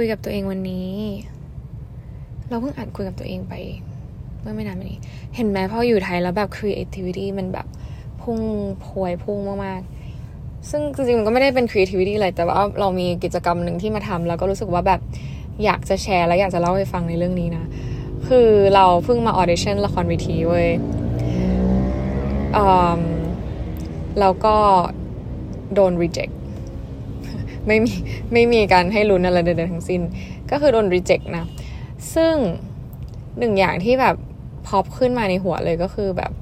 คุยกับตัวเองวันนี้ เราเพิ่งอัดคุยกับตัวเองไป เมื่อไม่นานมานี้ เห็นไหมพออยู่ไทยแล้วแบบ creativity มันแบบพุ่งพวยพุ่งมากๆ ซึ่งจริงๆมันก็ไม่ได้เป็น creativity อะไรแต่ว่าเรามีกิจกรรมหนึ่งที่มาทำแล้วก็รู้สึกว่าแบบอยากจะแชร์และอยากจะเล่าให้ฟังในเรื่องนี้นะ คือเราเพิ่งมา audition ละครเวทีเว้ยแล้วก็โดน reject ไม่มีไม่มีการให้ลุ้นอะไรใดๆทั้งสิ้น ก็คือโดน reject นะ ซึ่งหนึ่งอย่างที่แบบพอปขึ้นมาในหัวเลยก็คือแบบ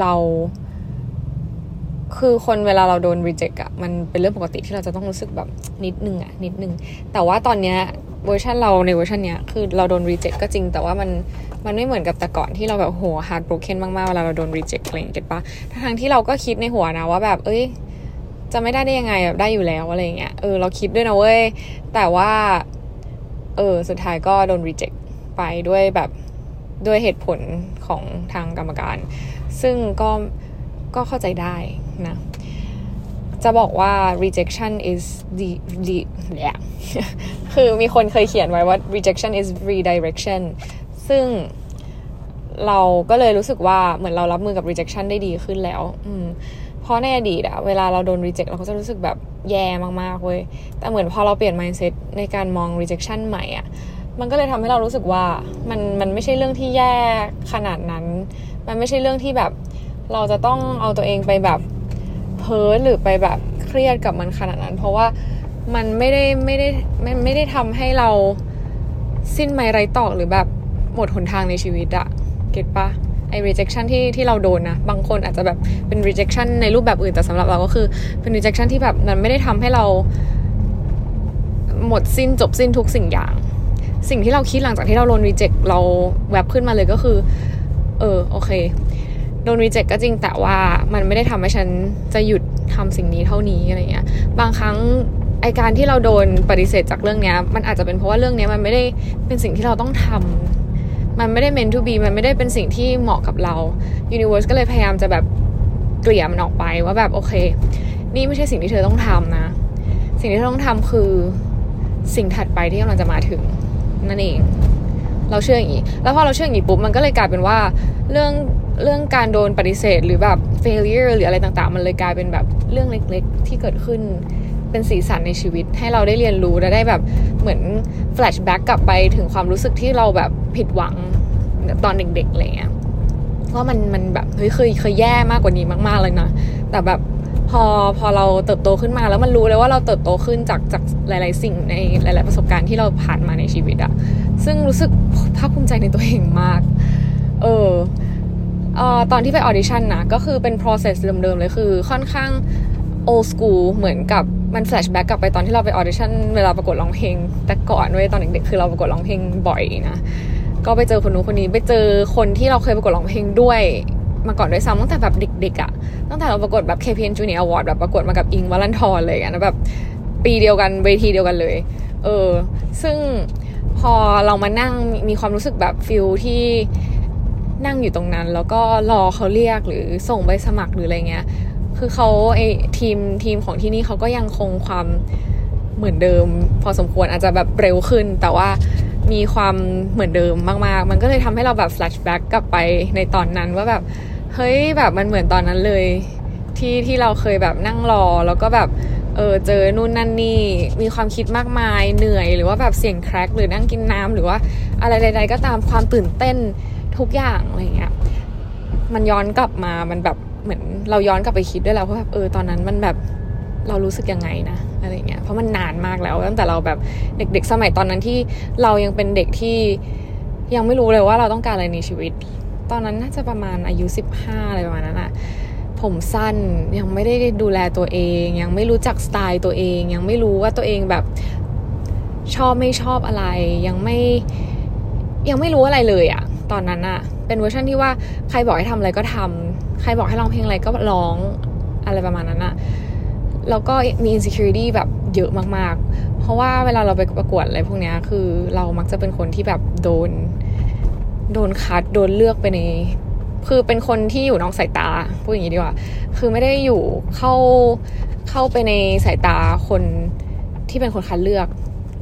เรา คือคนเวลาเราโดน reject อะมันเป็นเรื่องปกติที่เราจะต้องรู้สึกแบบนิดนึงอะนิดนึง แต่ว่าตอนเนี้ยเวอร์ชันเราในเวอร์ชันเนี้ยคือเราโดน reject ก็จริง แต่ว่ามันมันไม่เหมือนกับแต่ก่อนที่เราแบบโห hard broken มากๆเวลาเราโดน reject อะไรอย่างเงี้ยปะทั้งที่เราก็คิดในหัวนะว่าแบบ เอ้ย จะไม่ได้ได้ยังไงแบบได้อยู่แล้วอะไรเงี้ยเออเราคิดด้วยนะเว้ยแต่ว่า เออสุดท้ายก็โดน reject ไปด้วยแบบด้วยเหตุผลของทางกรรมการ ซึ่งก็ก็เข้าใจได้นะ จะบอกว่า rejection is the the yeah คือมีคนเคยเขียนไว้ว่า rejection is redirection ซึ่งเราก็เลยรู้สึกว่าเหมือนเรารับมือกับ rejection ได้ดีขึ้นแล้ว อืม เพราะในอดีตอะเวลาเราโดน reject เราก็จะรู้สึกแบบแย่มากๆเว้ย แต่เหมือนพอเราเปลี่ยน mindset ในการมอง rejection ใหม่อะมันก็เลยทำให้เรารู้สึกว่ามันมันไม่ใช่เรื่องที่แย่ขนาดนั้น มันไม่ใช่เรื่องที่แบบเราจะต้องเอาตัวเองไปแบบเพ้อหรือไปแบบเครียดกับมันขนาดนั้น เพราะว่ามันไม่ได้ไม่ได้ไม่ไม่ได้ทำให้เราสิ้นไม้ไรตอกหรือแบบหมดหนทางในชีวิตอะเก็ตปะ อ้ rejection ที่ที่เราโดนนะบางคนอาจจะแบบเป็น rejection ในรูปแบบอื่นแต่สำหรับเราก็คือเป็น rejection ที่แบบมันไม่ได้ทำให้เราหมดสิ้นจบสิ้นทุกสิ่งอย่าง สิ่งที่เราคิดหลังจากที่เราโดน reject เราแวบขึ้นมาเลยก็คือ เออโอเคโดน reject ก็จริงแต่ว่ามันไม่ได้ทำให้ฉันจะหยุดทำสิ่งนี้เท่านี้อะไรเงี้ย บางครั้งไอการที่เราโดนปฏิเสธจากเรื่องเนี้ย มันอาจจะเป็นเพราะว่าเรื่องเนี้ยมันไม่ได้เป็นสิ่งที่เราต้องทำ มันไม่ได้ meant to be มันไม่ได้เป็นสิ่งที่เหมาะกับเรา universe ก็เลยพยายามจะแบบเกลี่ยมันออกไปว่าแบบโอเค นี่ไม่ใช่สิ่งที่เธอต้องทำนะ สิ่งที่เธอต้องทำคือสิ่งถัดไปที่กำลังจะมาถึงนั่นเอง เราเชื่ออย่างนี้ แล้วพอเราเชื่ออย่างนี้ปุ๊บมันก็เลยกลายเป็นว่าเรื่องเรื่องการโดนปฏิเสธหรือแบบ failure หรืออะไรต่างๆ มันเลยกลายเป็นแบบเรื่องเล็กๆ ที่เกิดขึ้น เป็นสีสันในชีวิต ให้เราได้เรียนรู้และได้แบบเหมือน flashback กลับไปถึงความรู้สึกที่เราแบบผิดหวังตอนเด็กๆอะไรเงี้ยว่ามันมันแบบเฮ้ยเคยเคยแย่มากกว่านี้มาก ๆเลยนะแต่แบบพอพอเราเติบโตขึ้นมาแล้วมันรู้เลยว่าเราเติบโตขึ้นจากจากหลาย ๆ สิ่งในหลาย ๆ ประสบการณ์ที่เราผ่านมาในชีวิตอะซึ่งรู้สึกภาคภูมิใจในตัวเองมาก เออเอ่อตอนที่ไปออดิชั่นนะก็คือเป็น process เดิม ๆ เลยคือค่อนข้าง old school เหมือนกับ มัน flashback กลับไปตอนที่เราไปออเดชั่นเวลาประกวดร้องเพลง แต่ก่อนเว้ยตอนเด็กๆคือเราประกวดร้องเพลงบ่อยนะก็ไปเจอคนนู้นคนนี้ไปเจอคนที่เราเคยประกวดร้องเพลงด้วยมาก่อนด้วยซ้ำตั้งแต่แบบเด็กๆอะ่ะตั้งแต่เราประกวดแบบ KPN Junior Award แบบประกวดมากับอิงวัลันทอนเลยอะนะแบบปีเดียวกันเวทีเดียวกันเลย เออ ซึ่งพอเรามานั่งมีความรู้สึกแบบฟิลที่นั่งอยู่ตรงนั้น แล้วก็รอเขาเรียกหรือส่งใบสมัครหรืออะไรเงี้ย คือเขาไอทีมทีมของที่นี่เขาก็ยังคงความเหมือนเดิม พอสมควรอาจจะแบบเร็วขึ้น แต่ว่ามีความเหมือนเดิมมากๆ มันก็เลยทำให้เราแบบ flashback กลับไปในตอนนั้นว่าแบบเฮ้ยแบบมันเหมือนตอนนั้นเลยที่ที่เราเคยแบบนั่งรอแล้วก็แบบเออเจอนู่นนั่นนี่มีความคิดมากมายเหนื่อย หรือว่าแบบเสียงแครกหรือนั่งกินน้ำหรือว่าอะไรใด ๆ ก็ตามความตื่นเต้นทุกอย่างอะไรเงี้ยมันย้อนกลับมามันแบบ เหมือนเราย้อนกลับไปคิดด้วยแล้วว่าแบบเออตอนนั้นมันแบบเรารู้สึกยังไงนะอะไรเงี้ยเพราะมันนานมากแล้วตั้งแต่เราแบบเด็ก ๆ สมัยตอนนั้นที่เรายังเป็นเด็กที่ยังไม่รู้เลยว่าเราต้องการอะไรในชีวิต ตอนนั้นน่าจะประมาณอายุสิบห้าอะไรประมาณนั้นอะผมสั้นยังไม่ได้ดูแลตัวเอง ยังไม่รู้จักสไตล์ตัวเอง ยังไม่รู้ว่าตัวเองแบบชอบไม่ชอบอะไร ยังไม่ยังไม่รู้อะไรเลยอะตอนนั้นอะเป็นเวอร์ชันที่ว่าใครบอกให้ทำอะไรก็ทำ ใครบอกให้ร้องเพลงอะไรก็ร้องอะไรประมาณนั้นอะแล้วก็มี insecurity แบบเยอะมากๆ เพราะว่าเวลาเราไปประกวดอะไรพวกนี้คือเรามักจะเป็นคนที่แบบโดน โดนคัดโดนเลือกไปใน คือเป็นคนที่อยู่นอกสายตาพูดอย่างนี้ดีกว่า คือไม่ได้อยู่เข้าเข้าไปในสายตาคนที่เป็นคนคัดเลือก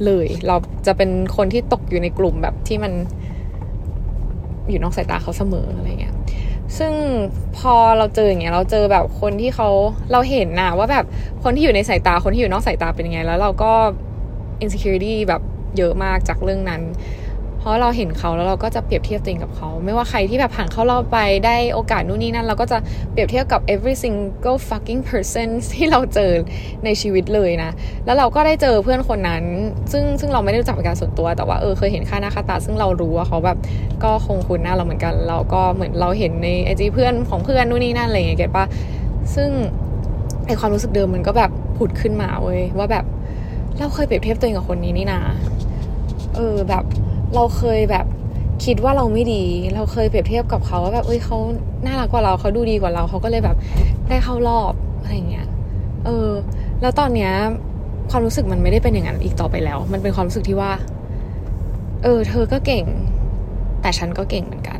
เลย เราจะเป็นคนที่ตกอยู่ในกลุ่มแบบที่มันอยู่นอกสายตาเขาเสมออะไรเงี้ย ซึ่งพอเราเจออย่างเงี้ยเราเจอแบบคนที่เขาเราเห็นนะว่าแบบคนที่อยู่ในสายตาคนที่อยู่นอกสายตาเป็นยังไง แล้วเราก็ insecurity แบบเยอะมากจากเรื่องนั้น เพราะเราเห็นเขาแล้วเราก็จะเปรียบเทียบตัวเองกับเขา ไม่ว่าใครที่แบบผ่านเข้ารอบไปได้โอกาสนู่นนี่นั่น เราก็จะเปรียบเทียบกับ every single fucking person ที่เราเจอในชีวิตเลยนะ แล้วเราก็ได้เจอเพื่อนคนนั้น ซึ่งซึ่งเราไม่ได้รู้จักเป็นการส่วนตัว แต่ว่าเออเคยเห็นค่าหน้าค่าตา ซึ่งเรารู้ว่าเขาแบบก็คงคุ้นหน้าเราเหมือนกัน เราก็เหมือนเราเห็นในไอจีเพื่อนของเพื่อนนู่นนี่นั่นอะไรอย่างเงี้ยเก็ตปะซึ่งไอความรู้สึกเดิมมันก็แบบผุดขึ้นมาเว้ยว่าแบบเราเคยเปรียบเทียบตัวเองกับคนนี้นี่นา เออแบบ เราเคยแบบคิดว่าเราไม่ดี เราเคยเปรียบเทียบกับเขาว่าแบบเอ้ยเขาน่ารักกว่าเราเขาดูดีกว่าเราเขาก็เลยแบบได้เข้ารอบอะไรเงี้ย เออ แล้วตอนเนี้ยความรู้สึกมันไม่ได้เป็นอย่างนั้นอีกต่อไปแล้ว มันเป็นความรู้สึกที่ว่า เออ เธอก็เก่ง แต่ฉันก็เก่งเหมือนกัน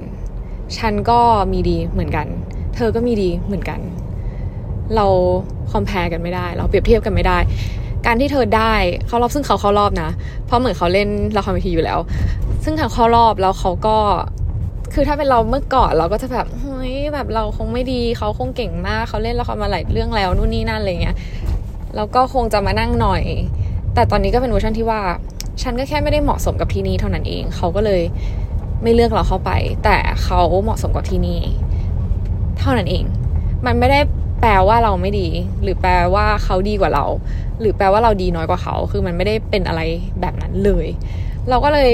ฉันก็มีดีเหมือนกัน เธอก็มีดีเหมือนกัน เรา compare กันไม่ได้ เราเปรียบเทียบกันไม่ได้ การที่เธอได้เข้ารอบซึ่งเขาเข้ารอบนะ เพราะเหมือนเขาเล่นละครเวทีอยู่แล้ว ซึ่งทางเข้ารอบแล้วเขาก็คือถ้าเป็นเราเมื่อก่อนเราก็จะแบบเฮ้ยแบบเราคงไม่ดีเขาคงเก่งมากเขาเล่นละครมาหลายเรื่องแล้วนู่นนี่นั่นอะไรเงี้ยแล้วก็คงจะมานั่งหน่อย แต่ตอนนี้ก็เป็นเวอร์ชันที่ว่า ฉันก็แค่ไม่ได้เหมาะสมกับที่นี่เท่านั้นเอง เขาก็เลยไม่เลือกเราเข้าไป แต่เขาเหมาะสมกับที่นี่เท่านั้นเอง มันไม่ได้ แปลว่าเราไม่ดี หรือแปลว่าเขาดีกว่าเรา หรือแปลว่าเราดีน้อยกว่าเขา คือมันไม่ได้เป็นอะไรแบบนั้นเลย เราก็เลย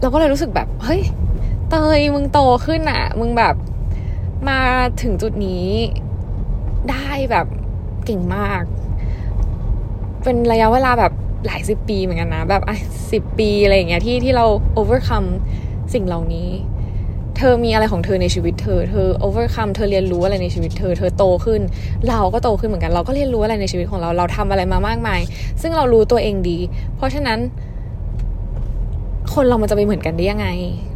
เราก็เลยรู้สึกแบบ เฮ้ย เตยมึงโตขึ้นอะมึงแบบมาถึงจุดนี้ได้แบบเก่งมาก เป็นระยะเวลาแบบหลายสิบปีเหมือนกันนะ แบบสิบปีอะไรอย่างเงี้ยที่ที่เรา overcome สิ่งเหล่านี้ เธอมีอะไรของเธอในชีวิตเธอ เธอ overcome เธอเรียนรู้อะไรในชีวิตเธอ เธอโตขึ้น เราก็โตขึ้นเหมือนกัน เราก็เรียนรู้อะไรในชีวิตของเรา เราทำอะไรมามากมาย ซึ่งเรารู้ตัวเองดี เพราะฉะนั้น คนเรามันจะไปเหมือนกันได้ยังไง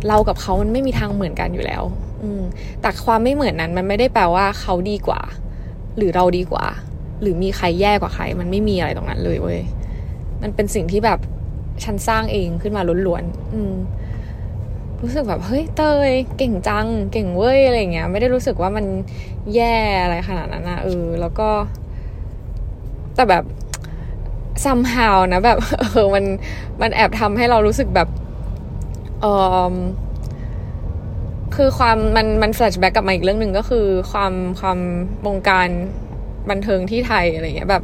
เรากับเขามันไม่มีทางเหมือนกันอยู่แล้ว อืม แต่ความไม่เหมือนนั้นมันไม่ได้แปลว่าเขาดีกว่า หรือเราดีกว่า หรือมีใครแย่กว่าใคร มันไม่มีอะไรตรงนั้นเลยเว้ย มันเป็นสิ่งที่แบบฉันสร้างเองขึ้นมาล้วนๆ อืม รู้สึกแบบเฮ้ยเตยเก่งจัง เก่งเว้ยอะไรเงี้ย ไม่ได้รู้สึกว่ามันแย่อะไรขนาดนั้นนะเออแล้วก็ แต่แบบ somehow นะแบบเออมันมันแอบทำให้เรารู้สึกแบบเออคือความมันมันแฟลชแบ็กกลับมาอีกเรื่องหนึ่งก็คือความความวงการบันเทิงที่ไทยอะไรเงี้ยแบบ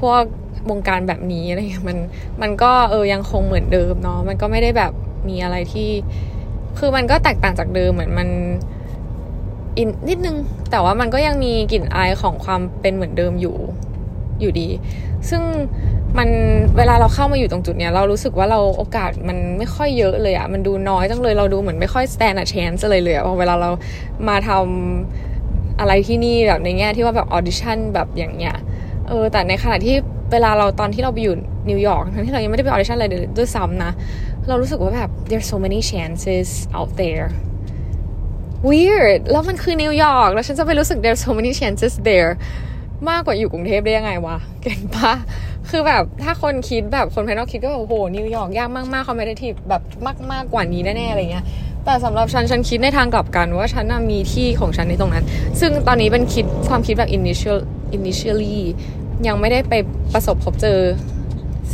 พวกวงการแบบนี้อะไรเงี้ยมันมันก็เออยังคงเหมือนเดิมเนาะมันก็ไม่ได้แบบมีอะไรที่ คือมันก็แตกต่างจากเดิมเหมือนมันอินนิดนึง แต่ว่ามันก็ยังมีกลิ่นอายของความเป็นเหมือนเดิมอยู่อยู่ดี ซึ่งมันเวลาเราเข้ามาอยู่ตรงจุดเนี้ยเรารู้สึกว่าเราโอกาสมันไม่ค่อยเยอะเลยอะมันดูน้อยจังเลยเราดูเหมือนไม่ค่อย stand a chance เลยเลยอะพอเวลาเรามาทำอะไรที่นี่แบบในแง่ที่ว่าแบบออดิชั่นแบบอย่างเงี้ยเออแต่ในขณะที่เวลาเราตอนที่เราไปอยู่นิวยอร์กทั้งที่เรายังไม่ได้ไปออดิชั่นอะไรด้วยซ้ำนะ เรารู้สึกว่าแบบ there's so many chances out there weird แล้วมันคือนิวยอร์กแล้วฉันจะไปรู้สึก there's so many chances there มากกว่าอยู่กรุงเทพได้ยังไงวะ เก่งปะคือแบบถ้าคนคิดแบบคนภายนอกคิดก็แบบโอ้โหนิวยอร์กยากมากๆ competitive แบบมากมากกว่านี้แน่ๆอะไรเงี้ย แต่สำหรับฉัน ฉันคิดในทางกลับกันว่าฉันมีที่ของฉันในตรงนั้น ซึ่งตอนนี้เป็นคิดความคิดแบบ initial initially ยังไม่ได้ไปประสบพบเจอ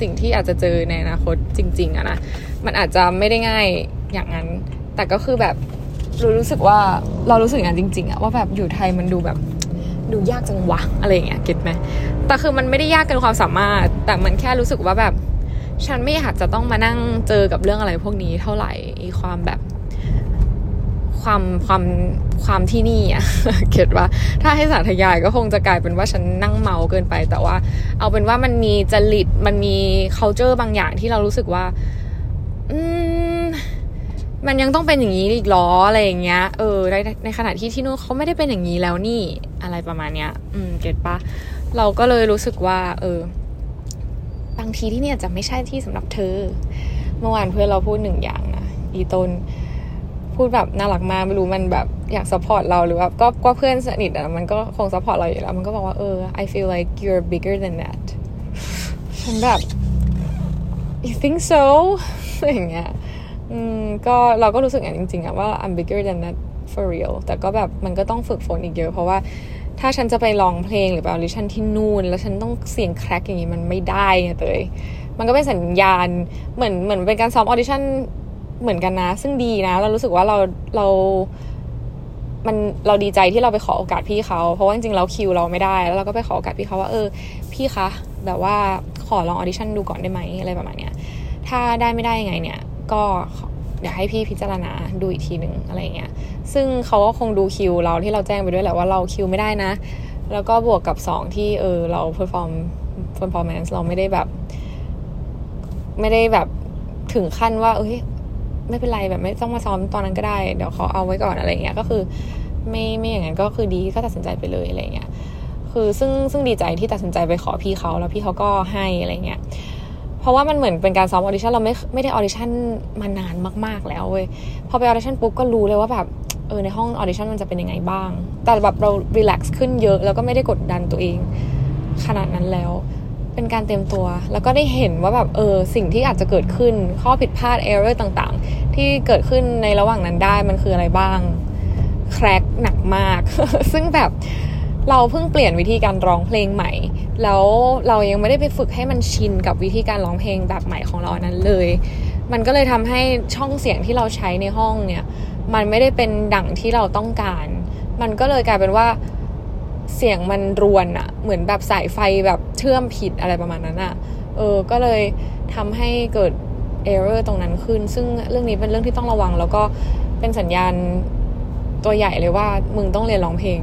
สิ่งที่อาจจะเจอในอนาคตจริง ๆอะนะมันอาจจะไม่ได้ง่ายอย่างนั้น แต่ก็คือแบบรู้รู้สึกว่าเรารู้สึกอย่างนั้นจริง ๆอะว่าแบบอยู่ไทยมันดูแบบดูยากจังวะอะไรเงี้ยเก็ตไหมแต่คือมันไม่ได้ยากเกินความสามารถ แต่มันแค่รู้สึกว่าแบบ ฉันไม่อยากจะต้องมานั่งเจอกับเรื่องอะไรพวกนี้เท่าไหร่ความแบบ ความความความที่นี่อะเก็ตว่าถ้าให้สาธยายก็คงจะกลายเป็นว่าฉันนั่งเมาเกินไป แต่ว่าเอาเป็นว่ามันมีจริตมันมี culture บางอย่างที่เรารู้สึกว่า อืมมันยังต้องเป็นอย่างนี้อีกล้ออะไรอย่างเงี้ย เออในในขณะที่ที่นู้นเขาไม่ได้เป็นอย่างนี้แล้วนี่อะไรประมาณเนี้ย อืม เก็ตปะเราก็เลยรู้สึกว่า เออ บางทีที่เนี่ยจะไม่ใช่ที่สำหรับเธอ เมื่อวานเพื่อนเราพูดหนึ่งอย่างนะอีตน พูดแบบน่ารักมากไม่รู้มันแบบอยาก support เราหรือว่าก็ก็เพื่อนสนิทอะมันก็คง support เราอยู่แล้ว มันก็บอกว่าเออ I feel like you're bigger than that ฉันแบบ you think so อย่างเงี้ยอืมก็เราก็รู้สึกอย่างจริงๆอะว่า I'm bigger than that for real แต่ก็แบบมันก็ต้องฝึกฝนอีกเยอะ เพราะว่าถ้าฉันจะไปร้องเพลงหรือไปออดิชั่นที่นู่น แล้วฉันต้องเสียง crack อย่างนี้มันไม่ได้ไงเตยมันก็เป็นสัญญาณเหมือนเหมือนเป็นการซ้อมออดิชั่น เหมือนกันนะ ซึ่งดีนะเรารู้สึกว่าเราเรามันเราดีใจที่เราไปขอโอกาสพี่เขา เพราะว่าจริงๆเราคิวเราไม่ได้ แล้วเราก็ไปขอโอกาสพี่เขาว่าเออ พี่คะแบบว่าขอลองออดิชั่นดูก่อนได้ไหมอะไรประมาณเนี้ยถ้าได้ไม่ได้ยังไงเนี่ย ก็อยากให้พี่พิจารณาดูอีกทีหนึ่งอะไรเงี้ยซึ่งเขาก็คงดูคิวเราที่เราแจ้งไปด้วยแหละว่าเราคิวไม่ได้นะ แล้วก็บวกกับสองที่เออเรา perform performance เราไม่ได้แบบ ไม่ได้แบบถึงขั้นว่า เอ้ย ไม่เป็นไรแบบไม่ต้องมาซ้อมตอนนั้นก็ได้ เดี๋ยวเขาเอาไว้ก่อนอะไรเงี้ยก็คือ ไม่ไม่อย่างนั้นก็คือดีก็ตัดสินใจไปเลยอะไรเงี้ยคือซึ่งซึ่งดีใจที่ตัดสินใจไปขอพี่เขาแล้วพี่เขาก็ให้อะไรเงี้ยเพราะว่ามันเหมือนเป็นการซ้อมออดิชั่นเราไม่ไม่ได้ออดิชั่นมานานมาก ๆ แล้วเว้ยพอไปออดิชั่นปุ๊บก็รู้เลยว่าแบบเออในห้องออดิชั่นมันจะเป็นยังไงบ้าง แต่แบบเรา relax ขึ้นเยอะแล้วก็ไม่ได้กดดันตัวเองขนาดนั้นแล้ว เป็นการเต็มตัว แล้วก็ได้เห็นว่าแบบเออสิ่งที่อาจจะเกิดขึ้นข้อผิดพลาด error ต่างๆ ที่เกิดขึ้นในระหว่างนั้นได้มันคืออะไรบ้าง crack หนักมาก ซึ่งแบบเราเพิ่งเปลี่ยนวิธีการร้องเพลงใหม่ แล้วเรายังไม่ได้ไปฝึกให้มันชินกับวิธีการร้องเพลงแบบใหม่ของเรานั้นเลย มันก็เลยทำให้ช่องเสียงที่เราใช้ในห้องเนี่ย มันไม่ได้เป็นดั่งที่เราต้องการ มันก็เลยกลายเป็นว่า เสียงมันรวนอะเหมือนแบบสายไฟแบบเชื่อมผิดอะไรประมาณนั้นอะเออ ก็เลยทำให้เกิดเออร์ตรงนั้นขึ้น ซึ่งเรื่องนี้เป็นเรื่องที่ต้องระวัง แล้วก็เป็นสัญญาณตัวใหญ่เลยว่า มึงต้องเรียนร้องเพลง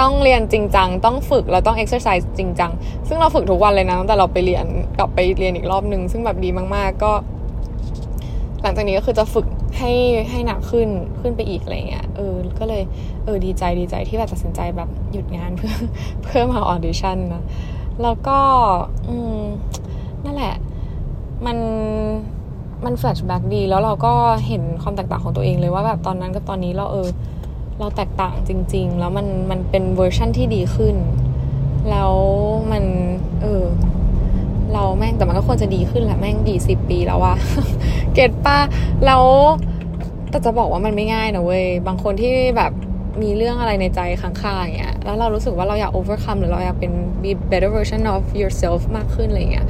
ต้องเรียนจริงจัง ต้องฝึก เราต้องเอ็กซ์ไซส์จริงจัง ซึ่งเราฝึกทุกวันเลยนะตั้งแต่เราไปเรียนกลับไปเรียนอีกรอบหนึ่งซึ่งแบบดีมาก ๆ ก็ หลังจากนี้ก็คือจะฝึก ให้ให้หนักขึ้นขึ้นไปอีกอะไรเงี้ยเออก็เลยเออดีใจดีใจที่แบบตัดสินใจแบบหยุดงานเพื่อเพื่อมาออดิชั่นนะแล้วก็อืมนั่นแหละ มันมัน flashback ดี แล้วเราก็เห็นความแตกต่างของตัวเองเลยว่าแบบตอนนั้นกับตอนนี้เราเออ เราแตกต่างจริง ๆ แล้วมันมันเป็นเวอร์ชั่นที่ดีขึ้น แล้วมัน เออ เราแม่งแต่มันก็ควรจะดีขึ้นแหละแม่งดีสิบปีแล้วอะเก็ตป้าแล้วแต่จะบอกว่ามันไม่ง่ายนะเว้ยบางคนที่แบบมีเรื่องอะไรในใจค้างคาอย่างเงี้ยแล้วเรารู้สึกว่าเราอยาก overcome หรือเราอยากเป็น be better version of yourself มากขึ้นอะไรเงี้ย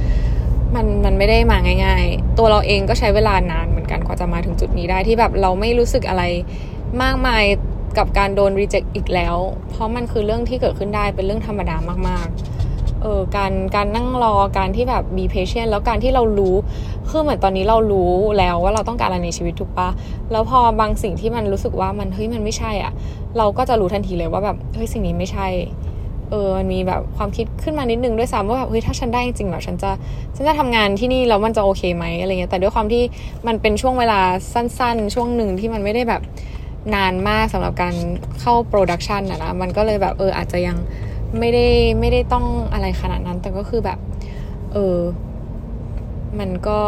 มันมันไม่ได้มาง่าย ๆ ตัวเราเองก็ใช้เวลานานเหมือนกันกว่าจะมาถึงจุดนี้ได้ที่แบบเราไม่รู้สึกอะไรมากมายกับการโดน reject อีกแล้ว เพราะมันคือเรื่องที่เกิดขึ้นได้เป็นเรื่องธรรมดามากๆ ออการการนั่งรอการที่แบบ be patient แล้วการที่เรารู้คือเหมือนตอนนี้เรารู้แล้วว่าเราต้องการอะไรในชีวิตถูกปะแล้วพอบางสิ่งที่มันรู้สึกว่ามันเฮ้ยมันไม่ใช่อะ เราก็จะรู้ทันทีเลยว่าแบบเฮ้ยสิ่งนี้ไม่ใช่เออมันมีแบบความคิดขึ้นมานิดนึงด้วยซ้ำว่าแบบเฮ้ยถ้าฉันได้จริงๆแบบฉันจะฉันจะทำงานที่นี่แล้วมันจะโอเคไหมอะไรเงี้ยแต่ด้วยความที่มันเป็นช่วงเวลาสั้น ๆ ช่วงหนึ่งที่มันไม่ได้แบบนานมากสำหรับการเข้า production อะนะมันก็เลยแบบเอออาจจะยัง ไม่ได้ไม่ได้ต้องอะไรขนาดนั้น แต่ก็คือแบบ เออ มันก็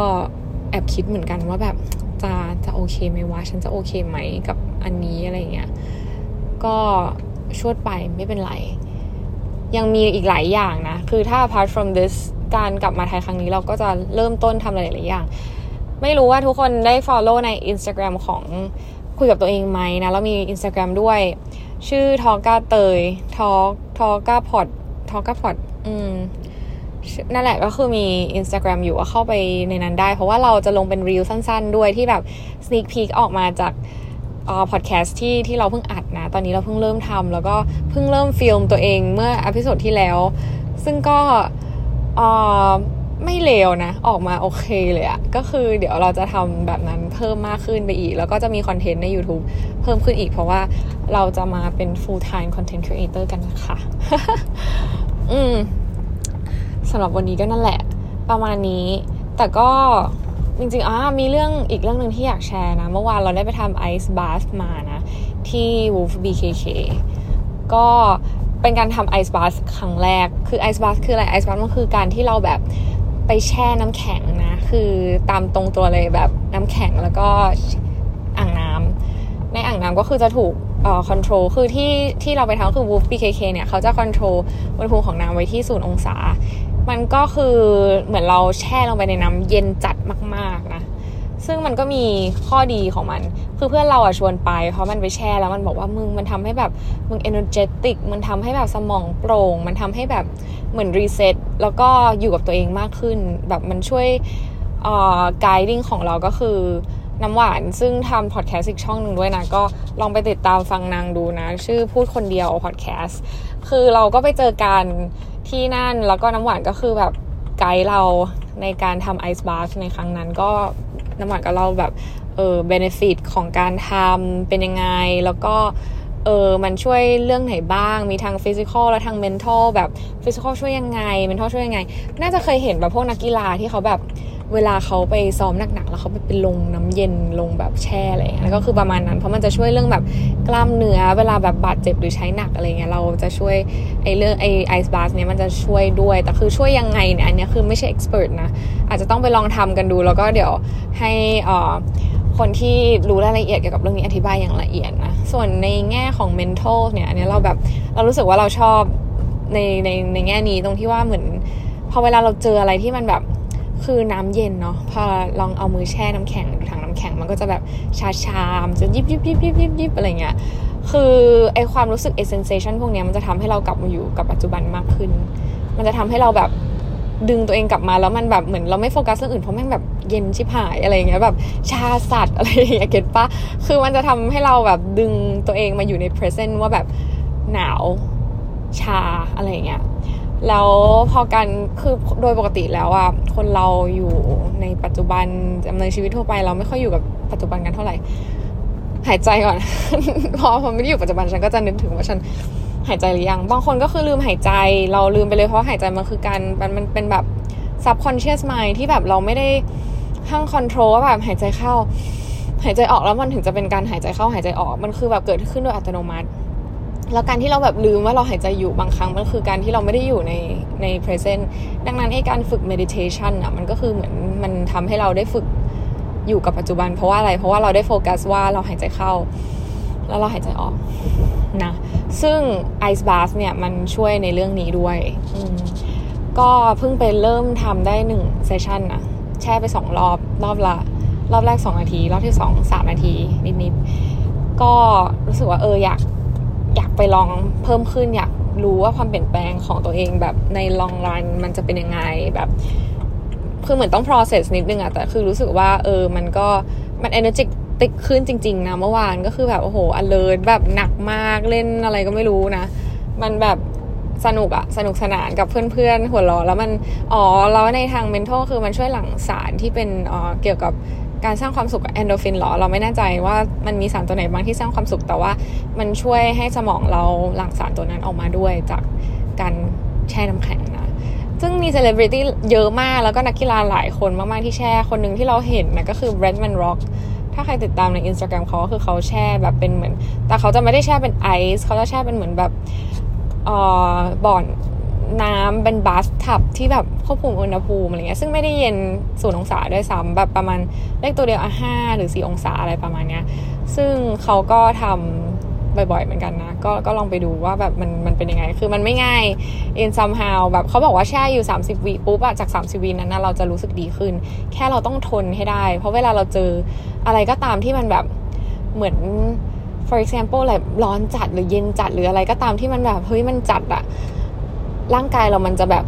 แอบคิดเหมือนกันว่าแบบจะจะโอเคไหมวะฉันจะโอเคไหมกับอันนี้อะไรเงี้ยก็ชวดไปไม่เป็นไร ยังมีอีกหลายอย่างนะ คือถ้า apart from this การกลับมาไทยครั้งนี้เราก็จะเริ่มต้นทำอะไรหลายอย่าง ไม่รู้ว่าทุกคนได้ follow ใน Instagram ของคุยกับตัวเองไหมนะ แล้วมี Instagram ด้วย ชื่อทอก้าเตยทอทอก้าพอดทอก้าพอดอืมนั่นแหละก็คือมี Instagram อยู่ก็เข้าไปในนั้นได้ เพราะว่าเราจะลงเป็น reel สั้นๆ ด้วยที่แบบ sneak peek ออกมาจากพอดแคสต์ที่ที่เราเพิ่งอัดนะ ตอนนี้เราเพิ่งเริ่มทำแล้วก็เพิ่งเริ่มฟิล์มตัวเองเมื่อ episode ที่แล้ว ซึ่งก็เออ ไม่เลวนะ ออกมาโอเคเลยอะก็คือเดี๋ยวเราจะทำแบบนั้นเพิ่มมากขึ้นไปอีก แล้วก็จะมีคอนเทนต์ใน YouTube เพิ่มขึ้นอีกเพราะว่าเราจะมาเป็น full time content creator กันนะคะ อืมสำหรับวันนี้ก็นั่นแหละ ประมาณนี้ แต่ก็จริงๆอ่ามีเรื่องอีกเรื่องหนึ่งที่อยากแชร์นะ เมื่อวานเราได้ไปทำไอซ์บาร์มานะ ที่ Wolf BKK ก็เป็นการทำไอซ์บาร์ครั้งแรก คือไอซ์บาร์คืออะไรไอซ์บาร์มันคือการที่เราแบบ ไปแช่น้ำแข็งนะ คือตามตรงตัวเลยแบบน้ำแข็งแล้วก็อ่างน้ำในอ่างน้ำก็คือจะถูกเอ่อ control คือที่ที่เราไปทำคือ Wolf BKK เนี่ยเขาจะ control อุณหภูมิของน้ำไว้ที่ศูนย์องศา มันก็คือเหมือนเราแช่ลงไปในน้ำเย็นจัดมาก ๆ นะ ซึ่งมันก็มีข้อดีของมัน คือเพื่อนเราอะชวนไป เพราะมันไปแช่แล้วมันบอกว่ามึงมันทำให้แบบมึง energetic มันทำให้แบบสมองโปร่ง มันทำให้แบบเหมือน reset แล้วก็อยู่กับตัวเองมากขึ้น แบบมันช่วยเอ่อ guiding ของเราก็คือน้ำหวานซึ่งทำพอดแคสต์อีกช่องหนึ่งด้วยนะ ก็ลองไปติดตามฟังนางดูนะ ชื่อพูดคนเดียวพอดแคสต์คือเราก็ไปเจอกันที่นั่นแล้วก็น้ำหวานก็คือแบบไกด์เราในการทำ ice bath ในครั้งนั้นก็ น้ำหวานก็เล่าแบบเออ benefit ของการทำเป็นยังไง แล้วก็เออมันช่วยเรื่องไหนบ้าง มีทาง physical และทาง mental แบบ physical ช่วยยังไง mental ช่วยยังไง น่าจะเคยเห็นแบบพวกนักกีฬาที่เขาแบบ เวลาเขาไปซ้อมหนักๆแล้วเขาไปเป็นลงน้ำเย็นลงแบบแช่อะไรอย่างเงี้ยแล้วก็คือประมาณนั้น เพราะมันจะช่วยเรื่องแบบกล้ามเนื้อ เวลาแบบบาดเจ็บหรือใช้หนักอะไรเงี้ยเราจะช่วยไอ้เรื่องไอ้ไอซ์บาร์เนี้ยมันจะช่วยด้วย แต่คือช่วยยังไงเนี่ยอันนี้คือไม่ใช่เอ็กซ์เพรสนะอาจจะต้องไปลองทำกันดู แล้วก็เดี๋ยวให้อ่าคนที่รู้รายละเอียดเกี่ยวกับเรื่องนี้อธิบายอย่างละเอียดนะ ส่วนในแง่ของ mental เนี่ยอันนี้เราแบบเรารู้สึกว่าเราชอบในในในแง่นี้ตรงที่ว่าเหมือนพอเวลาเราเจออะไรที่มันแบบ คือน้ำเย็นเนาะพอลองเอามือแช่น้ำแข็งหรือถังน้ำแข็งมันก็จะแบบชาชามจะยิบยิบยิบยิบยิบยิบอะไรเงี้ยคือไอความรู้สึก e sensation พวกนี้มันจะทำให้เรากลับมาอยู่กับปัจจุบันมากขึ้น มันจะทำให้เราแบบดึงตัวเองกลับมาแล้วมันแบบเหมือนเราไม่โฟกัสเรื่องอื่นเพราะแม่งแบบเย็นชิบหายอะไรเงี้ยแบบชาสัตว์อะไรอย่างเงี้ยเก็ตปะคือมันจะทำให้เราแบบดึงตัวเองมาอยู่ใน present ว่าแบบหนาวชาอะไรเงี้ย แล้วพอกันคือโดยปกติแล้วอะคนเราอยู่ในปัจจุบันดำเนินชีวิตทั่วไป เราไม่ค่อยอยู่กับปัจจุบันกันเท่าไหร่ หายใจก่อน พอพอไม่ได้อยู่ปัจจุบันฉันก็จะนึกถึงว่าฉันหายใจหรือยังบางคนก็คือลืมหายใจ เราลืมไปเลยเพราะหายใจมันคือการมันมันเป็นแบบ subconscious mind ที่แบบเราไม่ได้ห้าง control ว่าแบบหายใจเข้า หายใจออกแล้วมันถึงจะเป็นการหายใจเข้าหายใจออกมันคือแบบเกิดขึ้นโดยอัตโนมัติ แล้วการที่เราแบบลืมว่าเราหายใจอยู่บางครั้งมันคือการที่เราไม่ได้อยู่ในใน present ดังนั้นไอ้การฝึก meditation อะมันก็คือเหมือนมันทำให้เราได้ฝึกอยู่กับปัจจุบัน เพราะว่าอะไรเพราะว่าเราได้โฟกัสว่าเราหายใจเข้า แล้วเราหายใจออกนะซึ่ง Ice Bath เนี่ยมันช่วยในเรื่องนี้ด้วย ก็เพิ่งไปเริ่มทำได้หนึ่งเซสชันนะแช่ไปสองรอบ รอบละ รอบแรกสองนาที รอบที่สองสามนาทีนิดๆก็รู้สึกว่าเอออยาก ไปลองเพิ่มขึ้นอยากรู้ว่าความเปลี่ยนแปลงของตัวเองแบบในลองรันมันจะเป็นยังไงแบบคือเหมือนต้อง process นิดนึงอะแต่คือรู้สึกว่า เออมันก็มัน energy ติกขึ้นจริง ๆ นะ เมื่อวานก็คือแบบ โอ้โห alert แบบหนักมากเล่นอะไรก็ไม่รู้นะ มันแบบสนุกอะสนุกสนานกับเพื่อนๆ หัวเราะแล้วมัน อ๋อ แล้วในทาง mental คือมันช่วยหลั่งสารที่เป็นอ๋อเกี่ยวกับ การสร้างความสุขกับแอนโดฟินหรอ เราไม่แน่ใจว่ามันมีสารตัวไหนบ้างที่สร้างความสุขแต่ว่ามันช่วยให้สมองเราหลั่งสารตัวนั้นออกมาด้วยจากการแช่น้ำแข็งนะซึ่งมีเซเลบริตี้เยอะมากแล้วก็นักกีฬาหลายคนมากๆที่แช่คนหนึ่งที่เราเห็นนะก็คือ Redman Rock ถ้าใครติดตามใน Instagram เขาก็คือเขาแช่แบบเป็นเหมือน แต่เขาจะไม่ได้แช่เป็นไอซ์เขาจะแช่เป็นเหมือนแบบเอ่อบ่อน น้ำเป็นบัสทับที่แบบควบคุมอุณหภูมิอะไรเงี้ยซึ่งไม่ได้เย็นศูนย์องศาด้วยซ้ำแบบประมาณเลขตัวเดียวอะห้าหรือสี่องศาอะไรประมาณเนี้ย ซึ่งเขาก็ทำบ่อยๆเหมือนกันนะ ก็ก็ลองไปดูว่าแบบมันมันเป็นยังไง คือมันไม่ง่าย in somehow แบบเขาบอกว่าแช่อยู่ 30วิปุ๊บอะจาก 30วินั้นนะเราจะรู้สึกดีขึ้น แค่เราต้องทนให้ได้ เพราะเวลาเราเจออะไรก็ตามที่มันแบบเหมือน for example อะไรร้อนจัดหรือเย็นจัดหรืออะไรก็ตามที่มันแบบเฮ้ยมันจัดอะ ร่างกายเรามันจะแบบ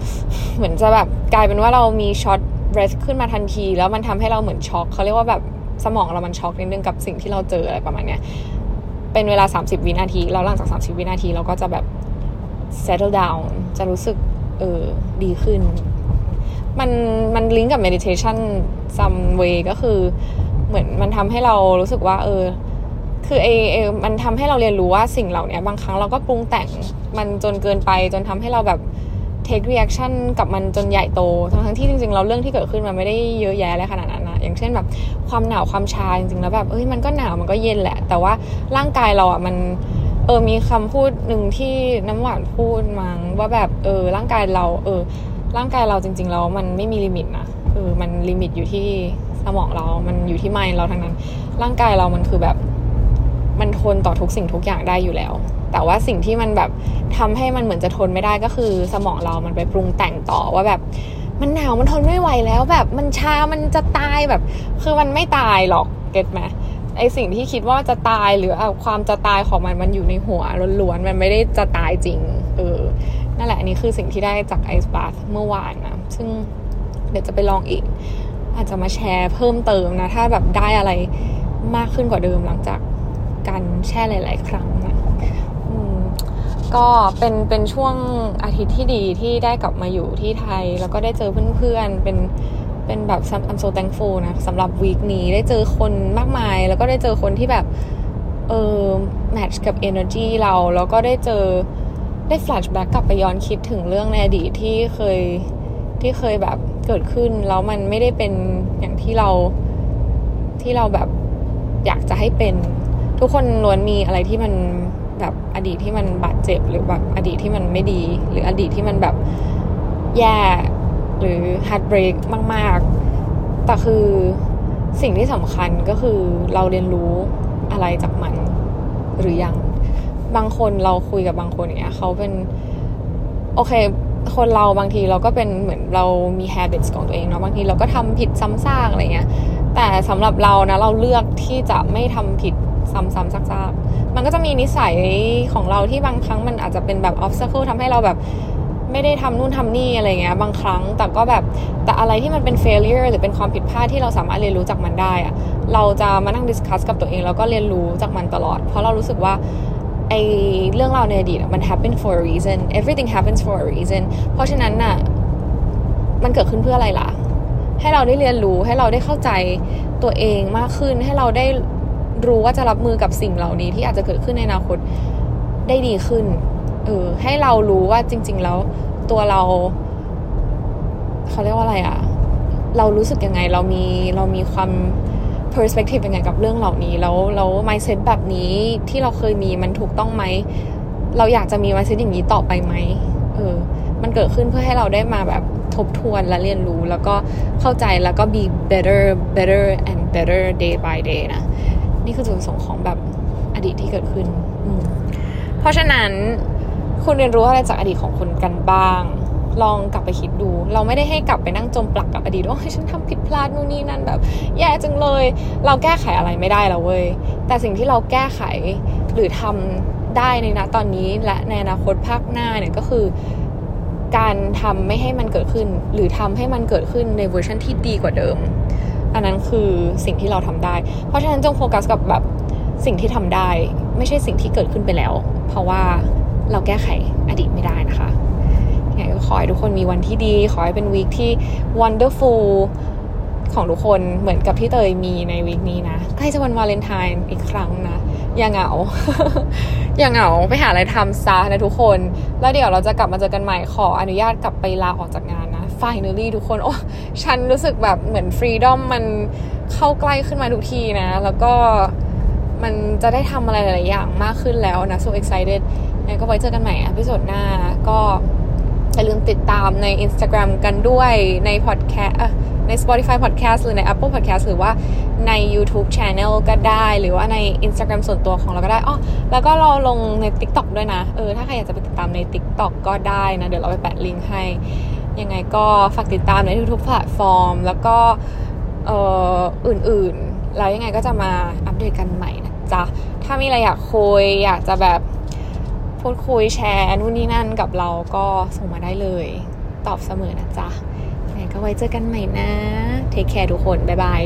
เหมือนจะแบบกลายเป็นว่าเรามีช็อตเรสขึ้นมาทันที แล้วมันทำให้เราเหมือนช็อกเขาเรียกว่าแบบสมองเรามันช็อกนิดนึงกับสิ่งที่เราเจออะไรประมาณเนี้ยเป็นเวลา 30 วินาที แล้วหลังจาก 30 วินาทีเราก็จะแบบ settle down จะรู้สึกเออดีขึ้น มันมันลิงก์กับ meditation some way ก็คือเหมือนมันทำให้เรารู้สึกว่า เออ คือเอเอมันทำให้เราเรียนรู้ว่าสิ่งเหล่านี้บางครั้งเราก็ปรุงแต่งมันจนเกินไป จนทำให้เราแบบ take reaction กับมันจนใหญ่โต ทั้งที่จริงๆ เราเรื่องที่เกิดขึ้นมันไม่ได้เยอะแยะอะไรขนาดนั้นนะอย่างเช่นแบบความหนาวความชาจริงๆ แล้วแบบเอ้ยมันก็หนาวมันก็เย็นแหละ แต่ว่าร่างกายเราอะมันเออมีคำพูดหนึ่งที่น้ำหวานพูดมั้งว่าแบบเออร่างกายเรา เออ ร่างกายเราจริงๆแล้วมันไม่มี limit นะเออมัน limit อยู่ที่สมองเรา มันอยู่ที่ไมล์เราทั้งนั้น ร่างกายเรามันคือแบบ มันทนต่อทุกสิ่งทุกอย่างได้อยู่แล้ว แต่ว่าสิ่งที่มันแบบทำให้มันเหมือนจะทนไม่ได้ก็คือ สมองเรามันไปปรุงแต่งต่อว่าแบบมันหนาวมันทนไม่ไหวแล้วแบบมันชา มันจะตายแบบ คือมันไม่ตายหรอก get ไหมไอ้สิ่งที่คิดว่าจะตายหรือความจะตายของมันมันอยู่ในหัวล้วนๆมันไม่ได้จะตายจริงเออนั่นแหละอันนี้คือสิ่งที่ได้จากไอซ์บาร์เมื่อวานนะซึ่งเดี๋ยวจะไปลองอีก อาจจะมาแชร์เพิ่มเติมนะ ถ้าแบบได้อะไรมากขึ้นกว่าเดิมหลังจาก การแช่หลาย ๆ ครั้งนะก็เป็นเป็นช่วงอาทิตย์ที่ดีที่ได้กลับมาอยู่ที่ไทย แล้วก็ได้เจอเพื่อนๆ เป็นเป็นแบบ I'm so thankful นะสำหรับวีคนี้ได้เจอคนมากมาย แล้วก็ได้เจอคนที่แบบเออแมทช์กับ energy เรา แล้วก็ได้เจอได้ flashback กลับไปย้อนคิดถึงเรื่องในอดีตที่เคยที่เคยแบบเกิดขึ้น แล้วมันไม่ได้เป็นอย่างที่เราที่เราแบบอยากจะให้เป็น ทุกคนล้วนมีอะไรที่มันแบบอดีตที่มันบาดเจ็บหรือแบบอดีตที่มันไม่ดี หรืออดีตที่มันแบบแย่หรือ heartbreak มาก ๆ แต่คือสิ่งที่สำคัญก็คือเราเรียนรู้อะไรจากมันหรือยัง บางคนเราคุยกับบางคนเนี่ยเขาเป็น โอเค คนเราบางทีเราก็เป็นเหมือนเรามี habits ของตัวเองเนาะบางทีเราก็ทำผิดซ้ำซากอะไรเงี้ยแต่สำหรับเรานะเราเลือกที่จะไม่ทำผิด ซ้ำๆซากๆมันก็จะมีนิสัยของเราที่บางครั้งมันอาจจะเป็นแบบ obstacle ทำให้เราแบบไม่ได้ทำนู่นทำนี่อะไรเงี้ยบางครั้งแต่ก็แบบแต่อะไรที่มันเป็น failure หรือเป็นความผิดพลาดที่เราสามารถเรียนรู้จากมันได้อะเราจะมานั่ง discuss กับตัวเองแล้วก็เรียนรู้จากมันตลอด เพราะเรารู้สึกว่าไอเรื่องราวในอดีตมัน happen for a reason everything happens for a reason เพราะฉะนั้นน่ะมันเกิดขึ้นเพื่ออะไรล่ะ ให้เราได้เรียนรู้ให้เราได้เข้าใจตัวเองมากขึ้นให้เราได้ รู้ว่าจะรับมือกับสิ่งเหล่านี้ที่อาจจะเกิดขึ้นในอนาคตได้ดีขึ้น เออ ให้เรารู้ว่าจริง ๆ แล้วตัวเรา เขาเรียกว่าอะไรอะเรารู้สึกยังไง เรามีเรามีความ perspective ยังไงกับเรื่องเหล่านี้ แล้วแล้ว mindset แบบนี้ที่เราเคยมีมันถูกต้องไหม เราอยากจะมี mindset อย่างนี้ต่อไปไหมเออ มันเกิดขึ้นเพื่อให้เราได้มาแบบทบทวนและเรียนรู้ แล้วก็เข้าใจแล้วก็ be better better and better day by day นะ นี่คือจุดประสงค์ของแบบอดีตที่เกิดขึ้น เพราะฉะนั้นคุณเรียนรู้อะไรจากอดีตของคุณกันบ้าง ลองกลับไปคิดดู เราไม่ได้ให้กลับไปนั่งจมปลักกับอดีตว่าฉันทำผิดพลาดนู่นนี่นั่นแบบ แย่จังเลย เราแก้ไขอะไรไม่ได้แล้วเว้ย แต่สิ่งที่เราแก้ไขหรือทำได้ในณตอนนี้และในอนาคตภาคหน้าเนี่ยก็คือการทำไม่ให้มันเกิดขึ้น หรือทำให้มันเกิดขึ้นในเวอร์ชันที่ดีกว่าเดิม อันนั้นคือสิ่งที่เราทำได้ เพราะฉะนั้นจงโฟกัสกับแบบสิ่งที่ทำได้ ไม่ใช่สิ่งที่เกิดขึ้นไปแล้ว เพราะว่าเราแก้ไขอดีตไม่ได้นะคะยังไงก็ขอให้ทุกคนมีวันที่ดี ขอให้เป็นวีคที่ wonderful ของทุกคนเหมือนกับที่เตยมีในวีคนี้นะใกล้จะวันวาเลนไทน์อีกครั้งนะอย่าเหงา อย่าเหงาไปหาอะไรทำซะนะทุกคน แล้วเดี๋ยวเราจะกลับมาเจอกันใหม่ขออนุญาตกลับไปลาออกจากงาน นะ finally ทุกคนโอ้ฉันรู้สึกแบบเหมือน freedom มันเข้าใกล้ขึ้นมาทุกทีนะ แล้วก็มันจะได้ทำอะไรหลายอย่างมากขึ้นแล้วนะ so excited งั้นก็ไว้เจอกันใหม่ episode หน้า ก็อย่าลืมติดตามใน Instagram กันด้วยใน podcast ใน Spotify podcast หรือใน Apple podcast หรือว่าใน YouTube Channel ก็ได้ หรือว่าใน Instagram ส่วนตัวของเราก็ได้อ๋อแล้วก็เราลงใน TikTok ด้วยนะ เออ ถ้าใครอยากจะไปติดตามใน TikTok ก็ได้นะ เดี๋ยวเราไปแปะลิงก์ให้ ยังไงก็ฝากติดตามในทุกๆแพลตฟอร์ม แล้วก็เอ่ออื่นๆ แล้วยังไงก็จะมาอัปเดตกันใหม่นะจ๊ะ ถ้ามีอะไรอยากคุยอยากจะแบบพูดคุยแชร์นู่นนี่นั่นกับเราก็ส่งมาได้เลย ตอบเสมอนะจ๊ะยังไงก็ไว้เจอกันใหม่นะ take care ทุกคน bye bye